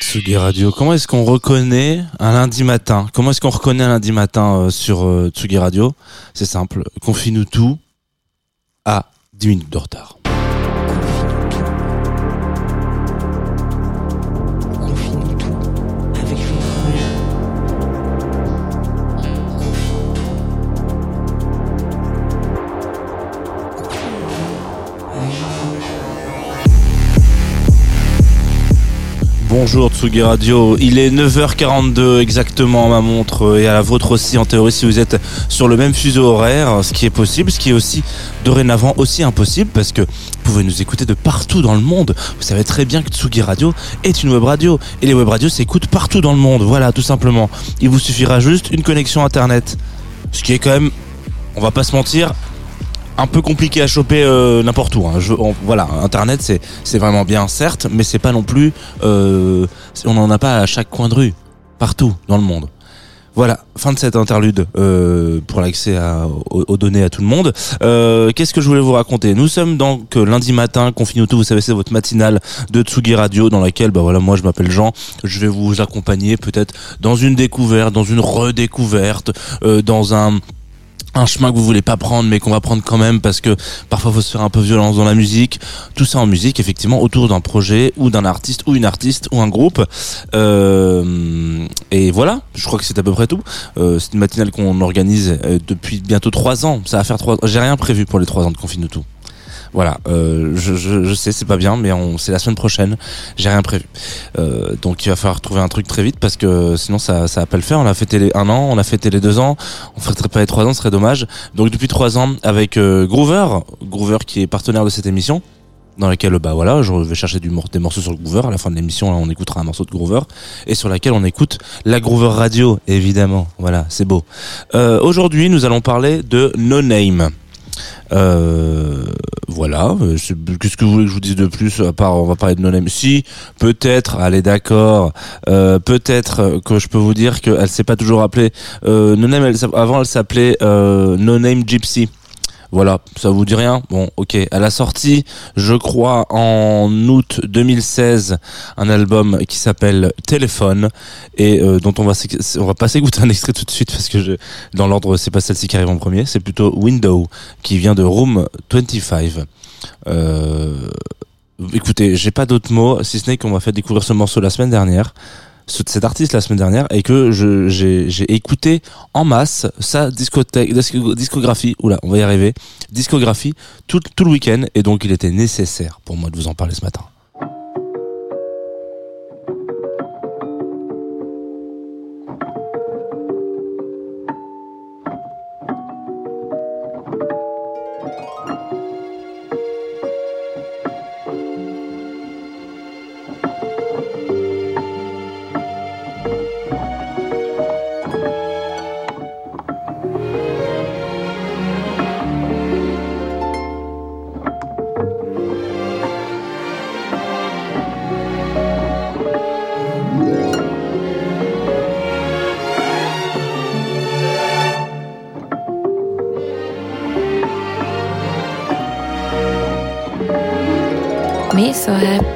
Tsugi Radio, comment est-ce qu'on reconnaît un lundi matin? Comment est-ce qu'on reconnaît un lundi matin euh, sur euh, Tsugi Radio? C'est simple, confie-nous tout à 10 minutes de retard. Bonjour Tsugi Radio, il est 9h42 exactement à ma montre euh, et à la vôtre aussi en théorie si vous êtes sur le même fuseau horaire, ce qui est possible, ce qui est aussi dorénavant aussi impossible parce que vous pouvez nous écouter de partout dans le monde. Vous savez très bien que Tsugi Radio est une web radio et les web radios s'écoutent partout dans le monde, voilà tout simplement. Il vous suffira juste une connexion internet, ce qui est quand même, on va pas se mentir, un peu compliqué à choper euh, n'importe où. hein. Voilà, Internet c'est vraiment bien certes, mais c'est pas non plus. euh, on n'en a pas à chaque coin de rue, partout dans le monde. Voilà, fin de cette interlude euh, pour l'accès aux, données à tout le monde. Qu'est-ce que je voulais vous raconter? Nous sommes donc lundi matin, Confine tout, vous savez, c'est votre matinale de Tsugi Radio dans laquelle, bah voilà, moi je m'appelle Jean, je vais vous accompagner peut-être dans une découverte, dans une redécouverte, dans un un chemin que vous voulez pas prendre mais qu'on va prendre quand même parce que parfois faut se faire un peu violence dans la musique. Tout ça en musique effectivement autour d'un projet ou d'un artiste ou une artiste ou un groupe. Euh, et voilà. Je crois que c'est à peu près tout. Euh, c'est une matinale qu'on organise euh, depuis bientôt trois ans. Ça va faire trois j'ai rien prévu pour les trois ans de confine tout voilà, euh, je, je, je sais c'est pas bien, mais on c'est la semaine prochaine. J'ai rien prévu, euh, donc il va falloir trouver un truc très vite parce que sinon ça ça va pas le faire. On a fêté les un an, on a fêté les deux ans, on ferait pas les trois ans, ce serait dommage. Donc depuis trois ans avec euh, Groover, Groover qui est partenaire de cette émission dans laquelle bah voilà je vais chercher du des morceaux sur Groover à la fin de l'émission là, on écoutera un morceau de Groover et sur laquelle on écoute la Groover Radio évidemment voilà c'est beau euh, aujourd'hui nous allons parler de No Name euh, voilà. euh, Qu'est-ce que vous voulez que je vous dise de plus à part on va parler de No Name Si, peut-être, allez d'accord. Euh, peut-être que je peux vous dire qu'elle s'est pas toujours appelée euh, No Name. Elle, s'app- avant, elle s'appelait euh, No Name Gypsy. Voilà, ça vous dit rien Bon, ok. Elle a sorti, je crois, en août 2016, un album qui s'appelle Téléphone et euh, dont on va on va pas s'écouter un extrait tout de suite parce que je, dans l'ordre, c'est pas celle-ci qui arrive en premier, c'est plutôt Window qui vient de Room 25. Euh, écoutez, j'ai pas d'autres mots si ce n'est qu'on m'a fait découvrir ce morceau la semaine dernière, ce, cet artiste la semaine dernière, et que j'ai, écouté en masse sa discographie, oula, on va y arriver, discographie tout le week-end, et donc il était nécessaire pour moi de vous en parler ce matin.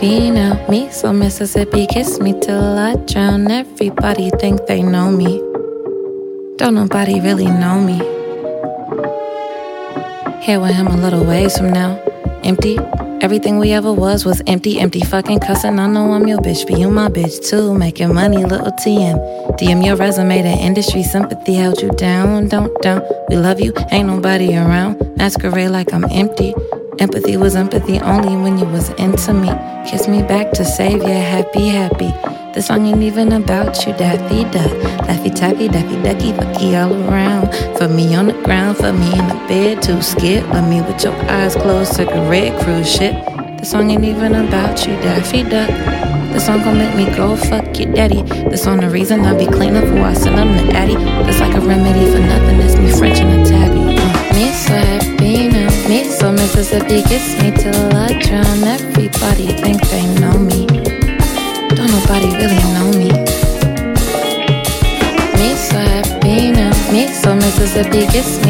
So now, me so Mississippi. Kiss me till I drown. Everybody think they know me. Don't nobody really know me. Here with him a little ways from now. Empty, Everything we ever was was empty, empty fucking cussing. I know I'm your bitch, but you my bitch too. Making money, little TM. DM your resume, to industry sympathy held you down. Don't, don't. We love you, ain't nobody around. Masquerade like I'm empty. Empathy was empathy only when you was into me. Kiss me back to save ya, happy, happy. The song ain't even about you, Daffy Duck. Laffy Taffy, Daffy Ducky, Fucky all around. For me on the ground, for me in the bed, too scared. Love me with your eyes closed, cigarette cruise ship. The song ain't even about you, Daffy Duck. The song gon' make me go fuck your daddy. The song the reason I be clean up before I send them to Addy. That's like a remedy for nothing, it's me French and a tabby. Uh, me so so Mississippi, kiss me till I drown. Everybody think they know me. Don't nobody really know me. Me so happy now. Me so Mississippi kiss me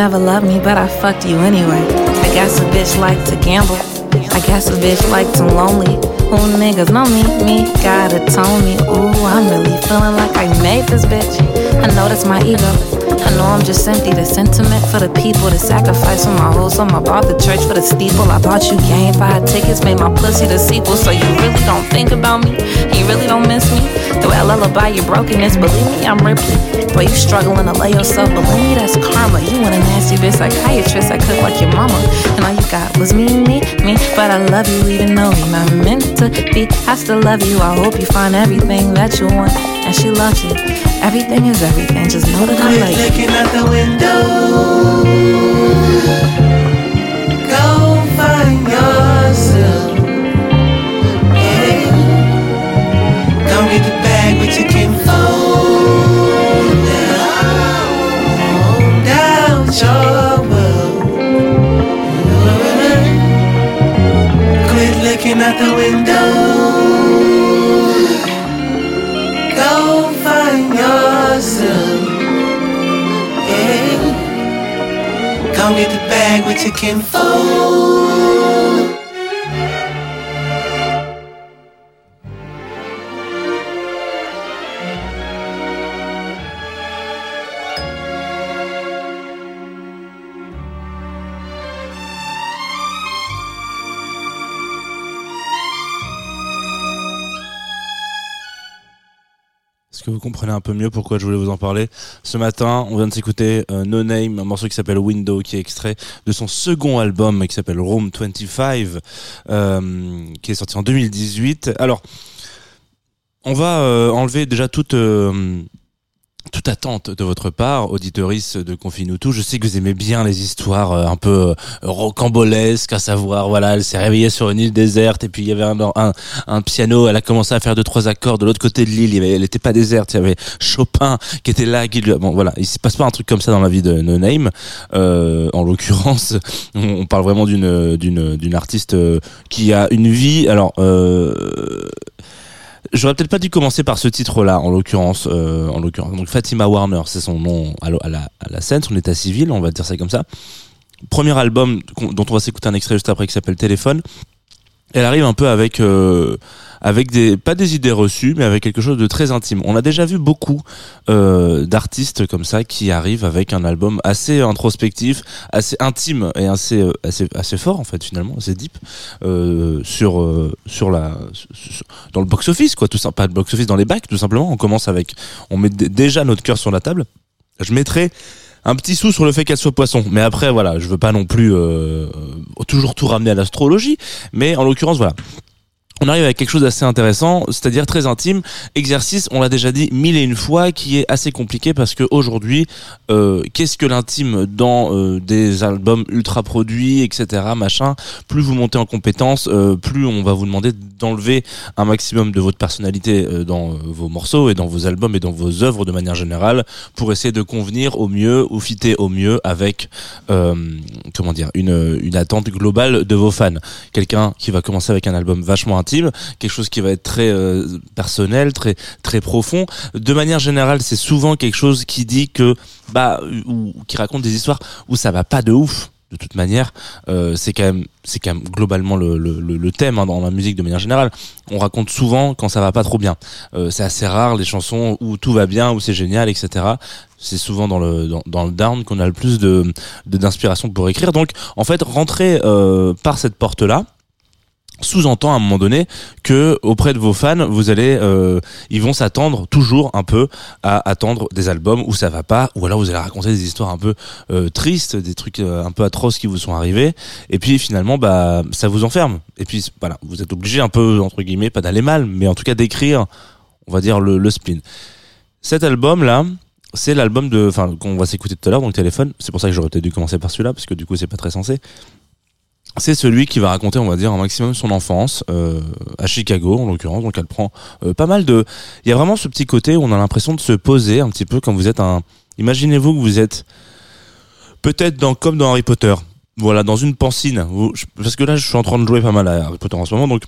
never loved me, but I fucked you anyway. I guess a bitch like to gamble. I guess a bitch like to lonely. Who niggas know me? Me gotta tone me. Ooh, I'm really feeling like I made this bitch. I know that's my ego. I know I'm just empty. The sentiment for the people, the sacrifice for my soul. I bought the church for the steeple. I bought you game five tickets, made my pussy the sequel. So you really don't think about me? You really don't miss me? Through a lullaby, your brokenness. Believe me, I'm Ripley. Boy, you struggling to lay yourself. Believe me, that's karma. You want a nasty bitch psychiatrist. I cook like your mama. And all you got was me, me, me. But I love you even though you're not meant to be. I still love you. I hope you find everything that you want. And she loves you. Everything is everything. Just know that I Quit love you. looking out the window. Go find yourself. Yeah. Go get the bag with your kinfolk. Down, down trouble. Quit looking out the window. Come get the bag with your kinfolk. Un peu mieux pourquoi je voulais vous en parler Ce matin, on vient de s'écouter euh, No Name, un morceau qui s'appelle Window, qui est extrait de son second album qui s'appelle Room 25, euh, qui est sorti en 2018. Alors, on va euh, enlever déjà toute toute attente de votre part, auditoris de Confine-nous tout. Je sais que vous aimez bien les histoires euh, un peu euh, rocambolesques, à savoir, voilà, elle s'est réveillée sur une île déserte et puis il y avait un, piano, elle a commencé à faire deux trois accords de l'autre côté de l'île, elle n'était pas déserte, il y avait Chopin qui était là, qui bon voilà, il se passe pas un truc comme ça dans la vie de No Name. Euh, en l'occurrence, on, on parle vraiment d'une d'une d'une artiste euh, qui a une vie, alors. Euh, J'aurais peut-être pas dû commencer par ce titre-là, en l'occurrence. Euh, en l'occurrence, donc Fatima Warner, c'est son nom à, la, scène, son état civil, on va dire ça comme ça. Premier album dont on va s'écouter un extrait juste après qui s'appelle Téléphone. Elle arrive un peu avec euh, avec des pas des idées reçues, mais avec quelque chose de très intime. On a déjà vu beaucoup euh, d'artistes comme ça qui arrivent avec un album assez introspectif, assez intime et assez euh, assez assez fort en fait finalement, assez deep euh, sur sur la dans le box office quoi, tout pas le box office dans les bacs tout simplement. On commence avec, on met déjà notre cœur sur la table. Je mettrai un petit sou sur le fait qu'elle soit poisson. Mais après, voilà, je veux pas non plus toujours tout ramener à l'astrologie. Mais en l'occurrence, voilà. On arrive avec quelque chose d'assez intéressant, c'est-à-dire très intime. Exercice, on l'a déjà dit mille et une fois, qui est assez compliqué parce que aujourd'hui, euh, qu'est-ce que l'intime dans euh, des albums ultra produits, etc. Machin? Plus vous montez en compétence, euh, plus on va vous demander d'enlever un maximum de votre personnalité euh, dans euh, vos morceaux et dans vos albums et dans vos œuvres de manière générale pour essayer de convenir au mieux ou fitter au mieux avec euh, comment dire une une attente globale de vos fans. Quelqu'un qui va commencer avec un album vachement intime, quelque chose qui va être très euh, personnel, très très profond. De manière générale, c'est souvent quelque chose qui dit que bah ou qui raconte des histoires où ça va pas de ouf. De toute manière, euh, c'est quand même c'est quand même globalement le, le, le- thème hein, dans la musique de manière générale. On raconte souvent quand ça va pas trop bien. Euh, c'est assez rare les chansons où tout va bien, où c'est génial, etc. C'est souvent dans le dans, dans le down qu'on a le plus de- d'inspiration pour écrire. Donc en fait, rentrer euh, par cette porte là sous-entend à un moment donné que auprès de vos fans, vous allez, euh, ils vont s'attendre toujours un peu à attendre des albums où ça va pas, ou alors vous allez raconter des histoires un peu euh, tristes, des trucs euh, un peu atroces qui vous sont arrivés, et puis finalement, bah, ça vous enferme. Et puis voilà, vous êtes obligé un peu entre guillemets, pas d'aller mal, mais en tout cas d'écrire, on va dire le, le spleen. Cet album là. C'est l'album de, enfin, qu'on va s'écouter tout à l'heure, donc téléphone. C'est pour ça que j'aurais peut-être dû commencer par celui-là, parce que du coup, c'est pas très sensé c'est celui qui va raconter, on va dire, un maximum son enfance euh, à Chicago, en l'occurrence. Donc, elle prend euh, pas mal de. Il y a vraiment ce petit côté où on a l'impression de se poser un petit peu quand vous êtes un. Imaginez-vous que vous êtes peut-être dans comme dans Harry Potter. Voilà, dans une pancine. Parce que là, je suis en train de jouer pas mal à Harry Potter en ce moment, donc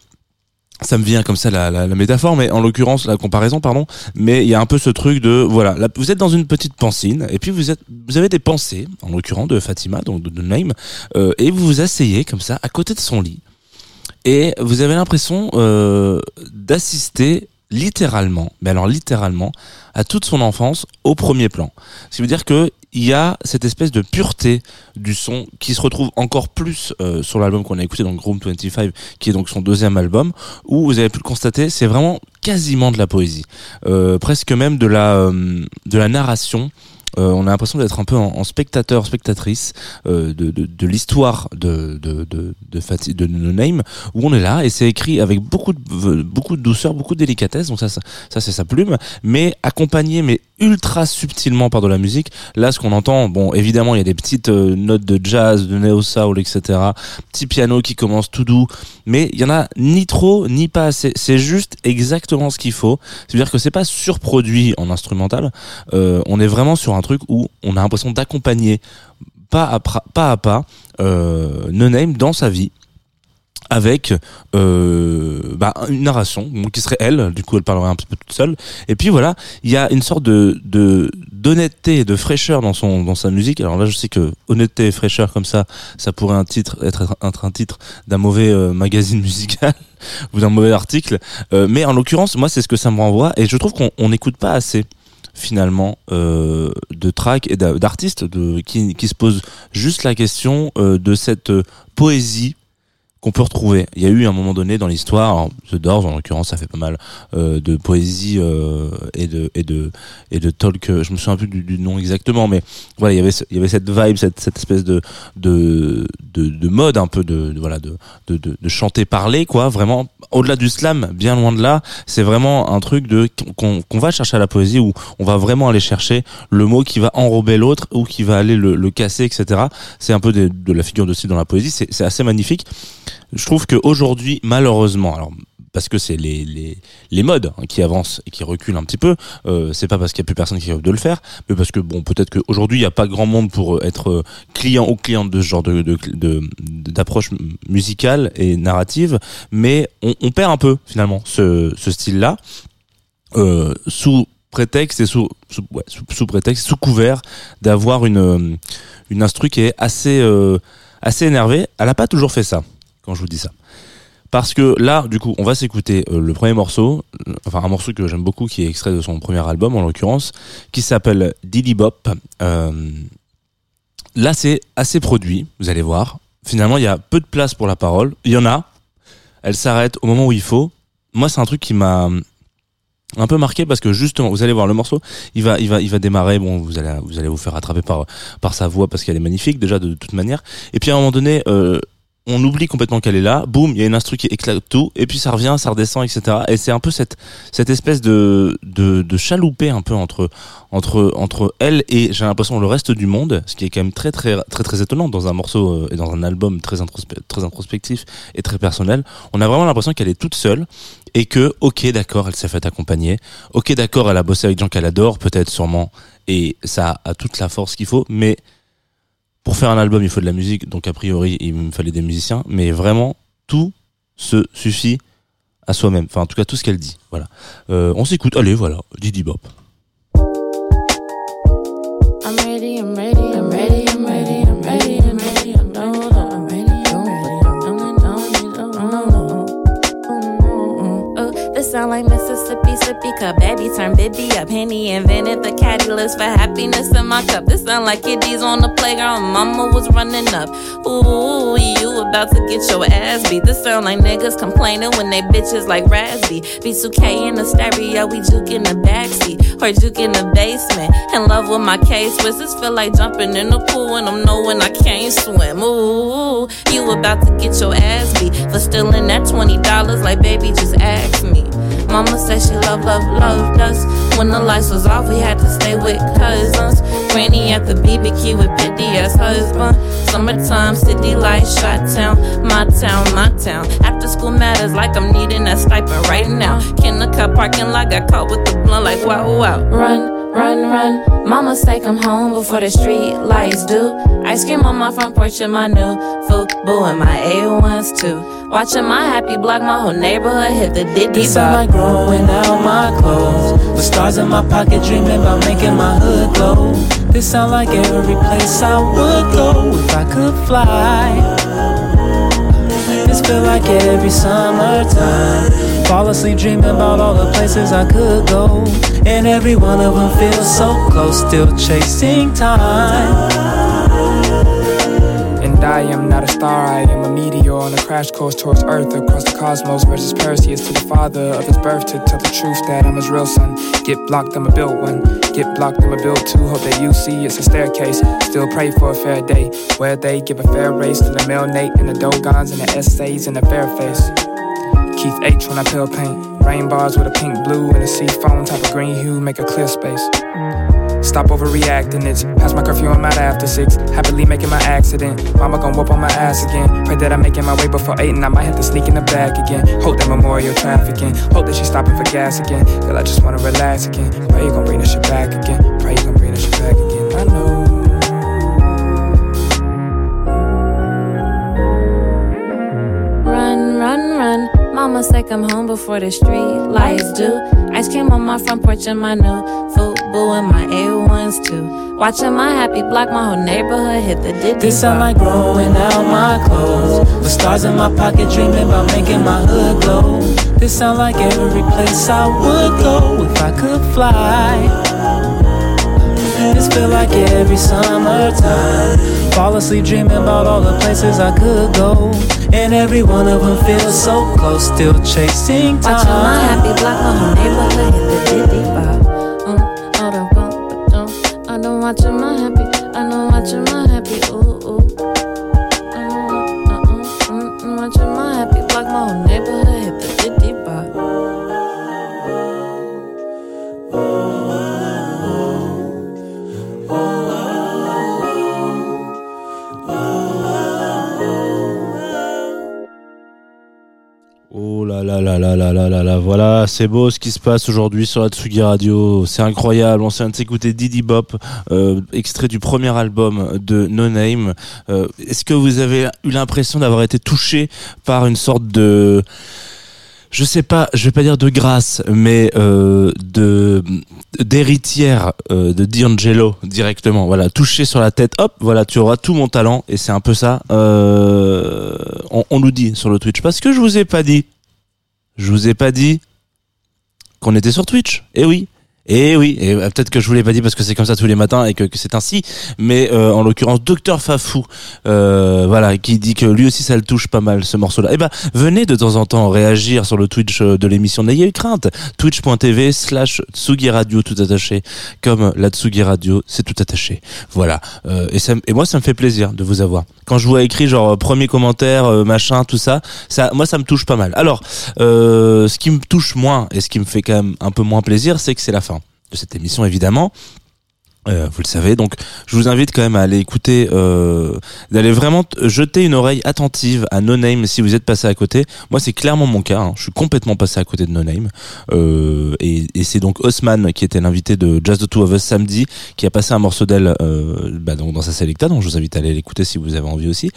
ça me vient comme ça la, métaphore, mais en l'occurrence la comparaison, pardon. Mais il y a un peu ce truc de voilà, là, vous êtes dans une petite pancine et puis vous êtes, vous avez des pensées, en l'occurrence de Fatima, donc de, de Naïm, euh, et vous vous asseyez comme ça à côté de son lit et vous avez l'impression euh, d'assister littéralement, mais alors littéralement, à toute son enfance au premier plan. Ce qui veut dire que il y a cette espèce de pureté du son qui se retrouve encore plus euh, sur l'album qu'on a écouté, donc Room 25, qui est donc son deuxième album, où vous avez pu le constater, c'est vraiment quasiment de la poésie, euh, presque même de la euh, de la narration. Euh, on a l'impression d'être un peu en, en spectateur, spectatrice euh, de, de, de l'histoire de de de de, Fati- de No Name, où on est là et c'est écrit avec beaucoup de beaucoup de douceur, beaucoup de délicatesse. Donc ça, ça, ça, c'est sa plume, mais accompagné, mais ultra subtilement par de la musique. Là, ce qu'on entend, bon, évidemment, il y a des petites euh, notes de jazz, de neo soul, etc. Petit piano qui commence tout doux, mais il y en a ni trop ni pas assez. C'est juste exactement ce qu'il faut. C'est-à-dire que c'est pas surproduit en instrumental. Euh, on est vraiment sur un truc où on a l'impression d'accompagner pas à pas à pas euh, No Name dans sa vie avec euh, bah, une narration qui serait elle du coup elle parlerait un petit peu toute seule. Et puis voilà il y a une sorte de de d'honnêteté et de fraîcheur dans son dans sa musique. Alors là je sais que honnêteté et fraîcheur comme ça ça pourrait un titre être, être un titre d'un mauvais euh, magazine musical ou d'un mauvais article. Euh, mais en l'occurrence moi c'est ce que ça me renvoie et je trouve qu'on on n'écoute pas assez finalement euh, de tracks et d'a- d'artistes de, qui, qui se posent juste la question euh, de cette euh, poésie qu'on peut retrouver. Il y a eu un moment donné dans l'histoire, The Doors en l'occurrence, ça fait pas mal euh, de poésie euh, et de et de et de talk. euh, Je me souviens plus du, du nom exactement, mais voilà, il y avait il y avait cette vibe, cette cette espèce de de de, de mode un peu de, voilà de, de de chanter parler quoi. Vraiment au-delà du slam, bien loin de là, c'est vraiment un truc de qu'on qu'on va chercher à la poésie où on va vraiment aller chercher le mot qui va enrober l'autre ou qui va aller le, le casser, etc. C'est un peu de, de la figure de style dans la poésie. C'est assez magnifique je trouve qu'aujourd'hui, malheureusement, alors parce que c'est les, les, les modes hein, qui avancent et qui reculent un petit peu, euh, c'est pas parce qu'il y a plus personne qui veut de le faire, mais parce que bon, peut-être qu'aujourd'hui il n'y a pas grand monde pour euh, être euh, client ou cliente de ce genre de de- de- d'approche musicale et narrative, mais on, on perd un peu finalement ce, ce style-là euh, sous prétexte et sous sous, ouais, sous, prétexte sous couvert d'avoir une euh, une instru qui est assez euh, assez énervée. Elle a pas toujours fait ça quand je vous dis ça. Parce que là, du coup, on va s'écouter euh, le premier morceau, euh, enfin un morceau que j'aime beaucoup, qui est extrait de son premier album en l'occurrence, qui s'appelle Diddy Bop. Euh, là, c'est assez produit, vous allez voir. Finalement, il y a peu de place pour la parole. Il y en a. Elle s'arrête au moment où il faut. Moi, c'est un truc qui m'a un peu marqué parce que justement vous allez voir le morceau il va il va il va démarrer bon vous allez vous allez vous faire attraper par par sa voix parce qu'elle est magnifique déjà de, toute manière et puis à un moment donné on oublie complètement qu'elle est là, boum, il y a une instru qui éclate tout, et puis ça revient, ça redescend, etc. Et c'est un peu cette cette espèce de de, de un peu entre entre entre elle et j'ai l'impression le reste du monde, ce qui est quand même très très très très étonnant dans un morceau euh, et dans un album très très introspectif et très personnel. On a vraiment l'impression qu'elle est toute seule et que ok d'accord, elle s'est fait accompagner, ok d'accord, elle a bossé avec des gens qu'elle adore, peut-être sûrement, et ça a toute la force qu'il faut, mais pour faire un album, il faut de la musique, donc a priori, il me fallait des musiciens, mais vraiment, tout se suffit à soi-même. Enfin, en tout cas, tout ce qu'elle dit. Voilà. Euh, on s'écoute. Allez, voilà. Didi Bop. I'm ready, I'm Baby turn baby up. Henny invented the caddy list for happiness in my cup. This sound like kiddies on the playground. Mama was running up. Ooh, you about to get your ass beat. This sound like niggas complaining when they bitches like Raspy. B2K in the stereo, we juke in the backseat. Or juke in the basement. In love with my case Swiss. This feel like jumping in the pool when I'm knowing I can't swim. Ooh, you about to get your ass beat for stealing that $20 like baby just ask. Mama said she love, love, loved us. When the lights was off, we had to stay with cousins. Granny at the BBQ with Piddy as husband. Summertime, city lights, shot town, my town, my town. After school matters like I'm needing that stipend right now. Kindergarten parking lot got caught with the blunt like wow, wow. Run run, run. Mama say come home before the street lights do. Ice cream on my front porch and my new football and my A1s too. Watching my happy block, my whole neighborhood hit the diddy This sound like growing out my clothes. With stars in my pocket, dreaming about making my hood glow. This sound like every place I would go if I could fly. This feel like every summertime. Fall asleep dreaming about all the places I could go. And every one of them feels so close, still chasing time. And I am not a star, I am a meteor on a crash course towards Earth across the cosmos versus Perseus to the father of his birth to tell the truth that I'm his real son. Get blocked, I'ma build one. Get blocked, I'ma build two. Hope that you see it's a staircase. Still pray for a fair day where they give a fair race to the male Nate and the Dogons and the essays and the fair face. Keith H when I pale paint. Rain bars with a pink blue and a sea foam type of green hue make a clear space. Stop overreacting, it's past my curfew, I'm out after six. Happily making my accident. Mama gon' whoop on my ass again. Pray that I'm making my way before eight and I might have to sneak in the back again. Hope that memorial trafficking. Hope that she's stopping for gas again. Girl, I just wanna relax again. Pray you gon' bring this shit back again. Pray Mama say come home before the street lights do. Ice cream on my front porch and my new football and my A1s too. Watching my happy block, my whole neighborhood hit the diddy. This sound like growing out my clothes. With stars in my pocket, dreaming about making my hood glow. This sound like every place I would go if I could fly. This feel like every summertime. Fall asleep dreaming about all the places I could go. And every one of them feels so close, still chasing time. Watching my happy block, my whole neighborhood the là là là là là là. Là là, voilà, c'est beau ce qui se passe aujourd'hui sur la Tsugi Radio, c'est incroyable, on s'est de s'écouter Didi Bop, euh, extrait du premier album de No Name. Euh, Est-ce que vous avez eu l'impression d'avoir été touché par une sorte de je sais pas, je vais pas dire de grâce, mais euh, de d'héritière de D'Angelo directement. Voilà, touché sur la tête, hop, voilà, tu auras tout mon talent. Et c'est un peu ça. On, on nous dit sur le Twitch. Parce que je vous ai pas dit, je vous ai pas dit qu'on était sur Twitch. Eh oui. Et oui, et euh, peut-être que je vous l'ai pas dit parce que c'est comme ça tous les matins et que, c'est ainsi, mais euh, en l'occurrence Docteur Fafou, euh, voilà, qui dit que lui aussi ça le touche pas mal ce morceau-là. Eh ben, venez de temps en temps réagir sur le Twitch euh, de l'émission. N'ayez crainte. Twitch.tv slash Tsugi Radio tout attaché, comme la Tsugi Radio, c'est tout attaché. Voilà. Euh, et, ça, et moi ça me fait plaisir de vous avoir. Quand je vois écrit genre euh, premier commentaire, machin, tout ça, ça, moi ça me touche pas mal. Alors, ce qui me touche moins et ce qui me fait quand même un peu moins plaisir, c'est que c'est la fin de cette émission évidemment. Euh, vous le savez, donc je vous invite quand même à aller écouter, euh, d'aller vraiment jeter une oreille attentive à No Name si vous êtes passé à côté. Moi, c'est clairement mon cas. hein. Je suis complètement passé à côté de No Name, euh, et, et c'est donc Osman qui était l'invité de Just the Two of Us samedi, qui a passé un morceau d'elle euh, bah, donc dans sa Selecta. Donc je vous invite à aller l'écouter si vous avez envie aussi.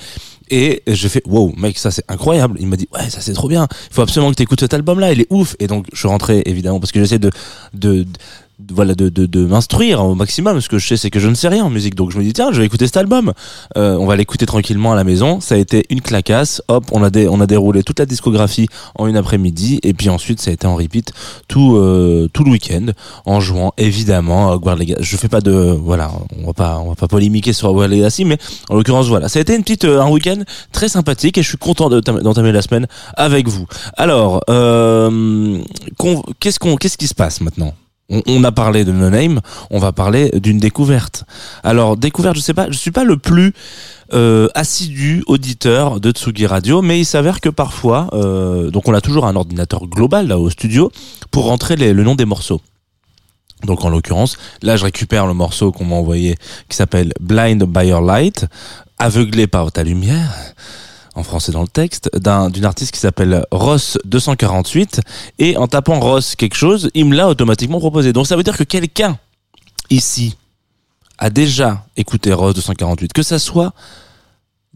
Et j'ai fait wow mec ça c'est incroyable. Il m'a dit ouais ça c'est trop bien. Il faut absolument que tu écoutes cet album là, il est ouf. Et donc je suis rentré évidemment parce que j'essaie de, de- voilà de, de, de m'instruire au maximum. Ce que je sais c'est que je ne sais rien en musique. Donc je me dis tiens je vais écouter cet album. Euh, on va l'écouter tranquillement à la maison. Ça a été une clacasse. Hop on a dé, on a déroulé toute la discographie en une après-midi et puis ensuite ça a été en repeat tout euh, tout le week-end en jouant évidemment à Legacy. Je fais pas de voilà on va pas on va pas polémiquer sur Hogwarts Legacy mais en l'occurrence voilà ça a été une petite euh, un week-end très sympathique et je suis content de tam- d'entamer la semaine avec vous. Alors, euh, qu'est-ce qu'on, qu'est-ce qui se passe maintenant? On, a parlé de No Name, on va parler d'une découverte. Alors découverte, je sais pas, je suis pas le plus euh, assidu auditeur de Tsugi Radio, mais il s'avère que parfois, euh, donc on a toujours un ordinateur global là au studio pour rentrer le nom des morceaux. Donc en l'occurrence, là je récupère le morceau qu'on m'a envoyé qui s'appelle Blind by Your Light, aveuglé par ta lumière en français dans le texte, d'un, d'une artiste qui s'appelle Ross 248, et en tapant Ross quelque chose, il me l'a automatiquement proposé. Donc ça veut dire que quelqu'un ici a déjà écouté Ross 248, que ça soit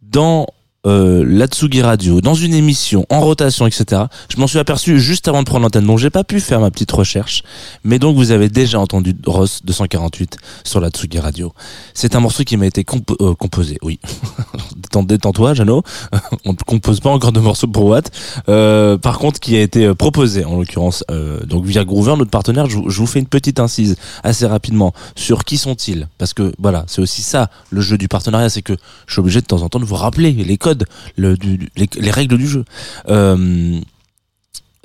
dans euh, l'Atsugi Radio, dans une émission, en rotation, etc. Je m'en suis aperçu juste avant de prendre l'antenne, donc j'ai pas pu faire ma petite recherche. Mais donc vous avez déjà entendu Ross 248 sur l'Atsugi Radio. C'est un morceau qui m'a été euh, composé, oui. Détends- Détends-toi, Jeannot. On ne compose pas encore de morceaux pour Watt. Euh, par contre, qui a été euh, proposé, en l'occurrence, euh, donc via Groover, notre partenaire. Je, vous- fais une petite incise assez rapidement sur qui sont-ils, parce que voilà, c'est aussi ça le jeu du partenariat, c'est que je suis obligé de temps en temps de vous rappeler les les règles du jeu. Euh,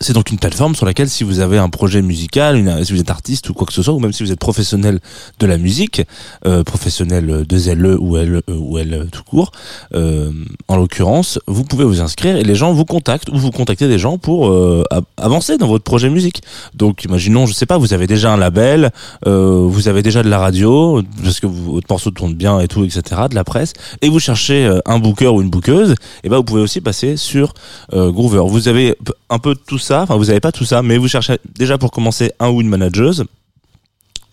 c'est donc une plateforme sur laquelle si vous avez un projet musical, une- si vous êtes artiste ou quoi que ce soit, ou même si vous êtes professionnel de la musique, euh, professionnel de ZLE ou L ou L tout court, euh, en l'occurrence, vous pouvez vous inscrire et les gens vous contactent ou vous contactez des gens pour euh, avancer dans votre projet musique. Donc imaginons, je sais pas, vous avez déjà un label, euh, vous avez déjà de la radio parce que votre morceau tourne bien et tout, etc., de la presse, et vous cherchez euh, un booker ou une bookeuse, et ben vous pouvez aussi passer sur euh, Groover. Vous avez un peu tout ça, enfin vous avez pas tout ça, mais vous cherchez déjà pour commencer un ou une manageuse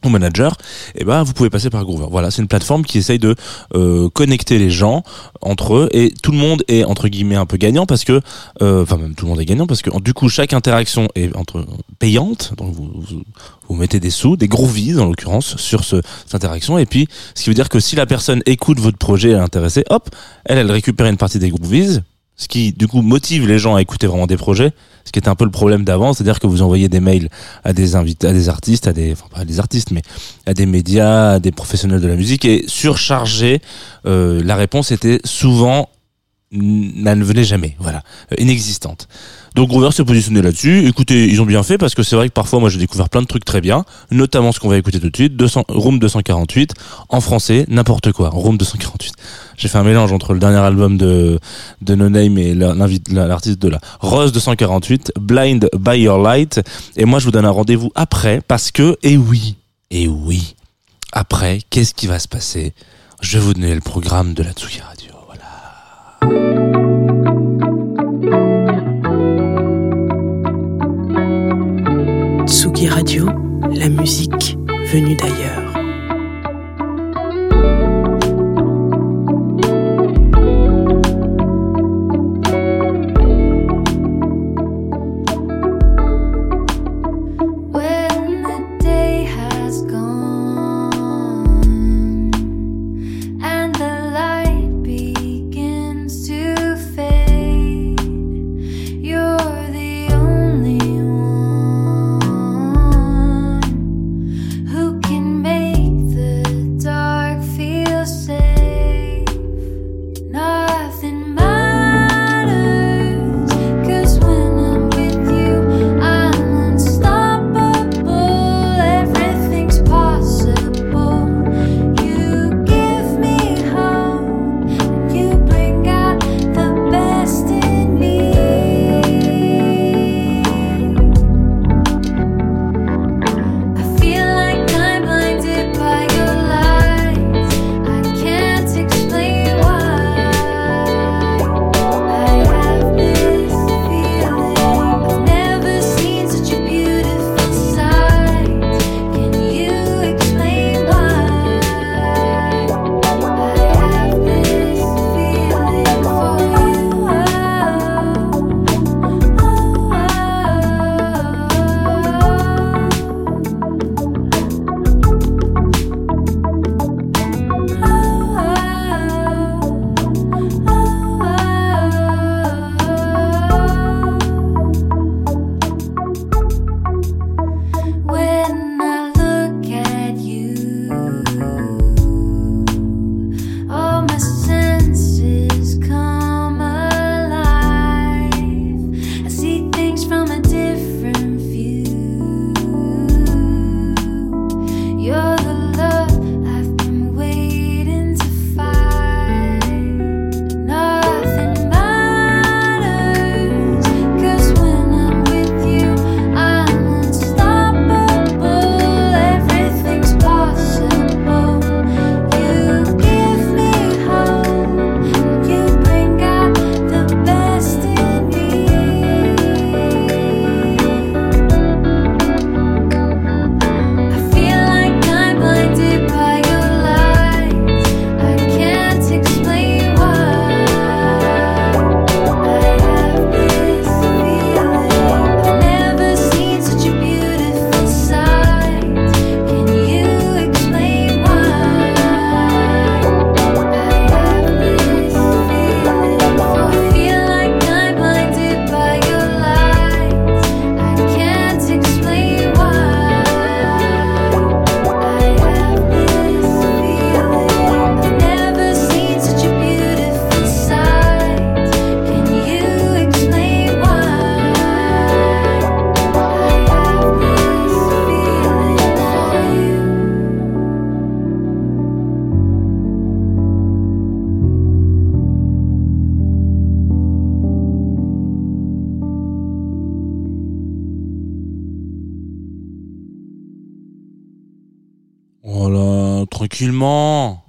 ou manager, et ben vous pouvez passer par Groover. Voilà, c'est une plateforme qui essaye de euh, connecter les gens entre eux et tout le monde est entre guillemets un peu gagnant parce que, euh, enfin même tout le monde est gagnant parce que du coup chaque interaction est entre payante, donc vous, mettez des sous, des groovies en l'occurrence sur ce, cette interaction. Et puis ce qui veut dire que si la personne écoute votre projet et est intéressée, hop, elle elle récupère une partie des groovies, ce qui du coup motive les gens à écouter vraiment des projets, ce qui était un peu le problème d'avant, c'est-à-dire que vous envoyez des mails à des invités, à des artistes, à des, enfin pas à des artistes, mais à des médias, à des professionnels de la musique et surchargé, euh, la réponse était souvent elle ne venait jamais, voilà, euh, inexistante. Donc Groover s'est positionné là-dessus. Écoutez, ils ont bien fait parce que c'est vrai que parfois moi j'ai découvert plein de trucs très bien, notamment ce qu'on va écouter tout de suite, 200, Room 248 en français, n'importe quoi, Room 248. J'ai fait un mélange entre le dernier album de de No Name et l'artiste de la Rose 248, Blind by Your Light. Et moi je vous donne un rendez-vous après parce que et oui, et oui, après qu'est-ce qui va se passer? Je vais vous donner le programme de la Tsugi Radio. Radio, la musique venue d'ailleurs. Tranquillement.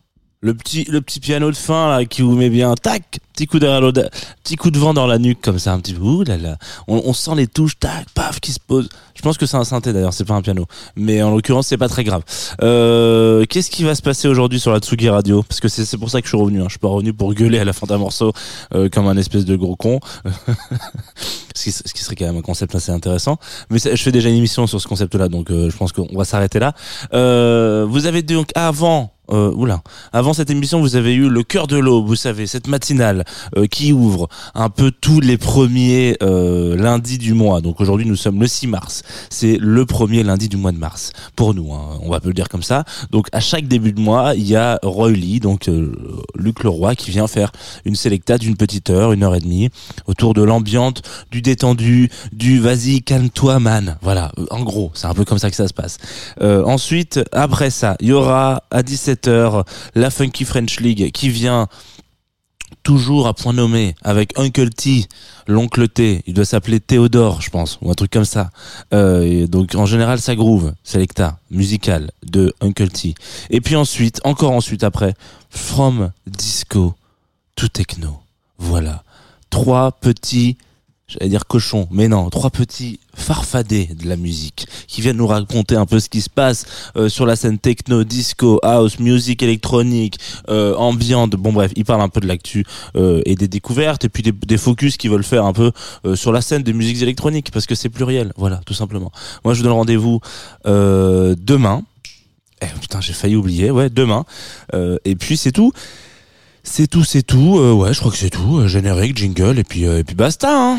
Le petit, le petit piano de fin là qui vous met bien, tac, petit coup l'autre, petit coup de vent dans la nuque comme ça, un petit peu. Là là, on, on sent les touches, tac, paf, qui se posent. Je pense que c'est un synthé d'ailleurs, c'est pas un piano, mais en l'occurrence c'est pas très grave. Euh, Qu'est-ce qui va se passer aujourd'hui sur la Tsugi Radio? Parce que c'est pour ça que je suis revenu. Hein. Je suis pas revenu pour gueuler à la fin d'un morceau euh, comme un espèce de gros con. ce, qui, ce qui serait quand même un concept assez intéressant. Mais je fais déjà une émission sur ce concept-là, donc euh, je pense qu'on va s'arrêter là. Euh, vous avez donc avant. Euh, oula. Avant cette émission, vous avez eu le cœur de l'aube, vous savez, cette matinale euh, qui ouvre un peu tous les premiers euh, lundis du mois. Donc aujourd'hui, nous sommes le 6 mars. C'est le premier lundi du mois de mars pour nous. hein. On va peut le dire comme ça. Donc à chaque début de mois, il y a Roy Lee, donc euh, Luc Leroy, qui vient faire une sélecta d'une petite heure, une heure et demie, autour de l'ambiante, du détendu, du vas-y calme-toi man. Voilà, Euh, en gros, c'est un peu comme ça que ça se passe. Euh, ensuite, après ça, il y aura à 17h la Funky French League qui vient toujours à point nommé avec Uncle T, l'oncle T. Il doit s'appeler Théodore, je pense, ou un truc comme ça. Euh, donc en général, ça groove, selecta musical de Uncle T. Et puis ensuite, encore ensuite après, From Disco to Techno. Voilà, trois petits j'allais dire cochons, mais non, trois petits farfadets de la musique qui viennent nous raconter un peu ce qui se passe euh, sur la scène techno, disco, house, musique électronique, euh, ambiante. Bon bref, ils parlent un peu de l'actu euh, et des découvertes et puis des, des focus qu'ils veulent faire un peu euh, sur la scène des musiques électroniques parce que c'est pluriel, voilà, tout simplement. Moi, je vous donne rendez-vous demain. Eh, putain, j'ai failli oublier, ouais, demain. Et puis c'est tout. C'est tout, c'est tout. Euh, ouais, je crois que c'est tout. Euh, générique, jingle, et puis, euh, et puis basta. Hein.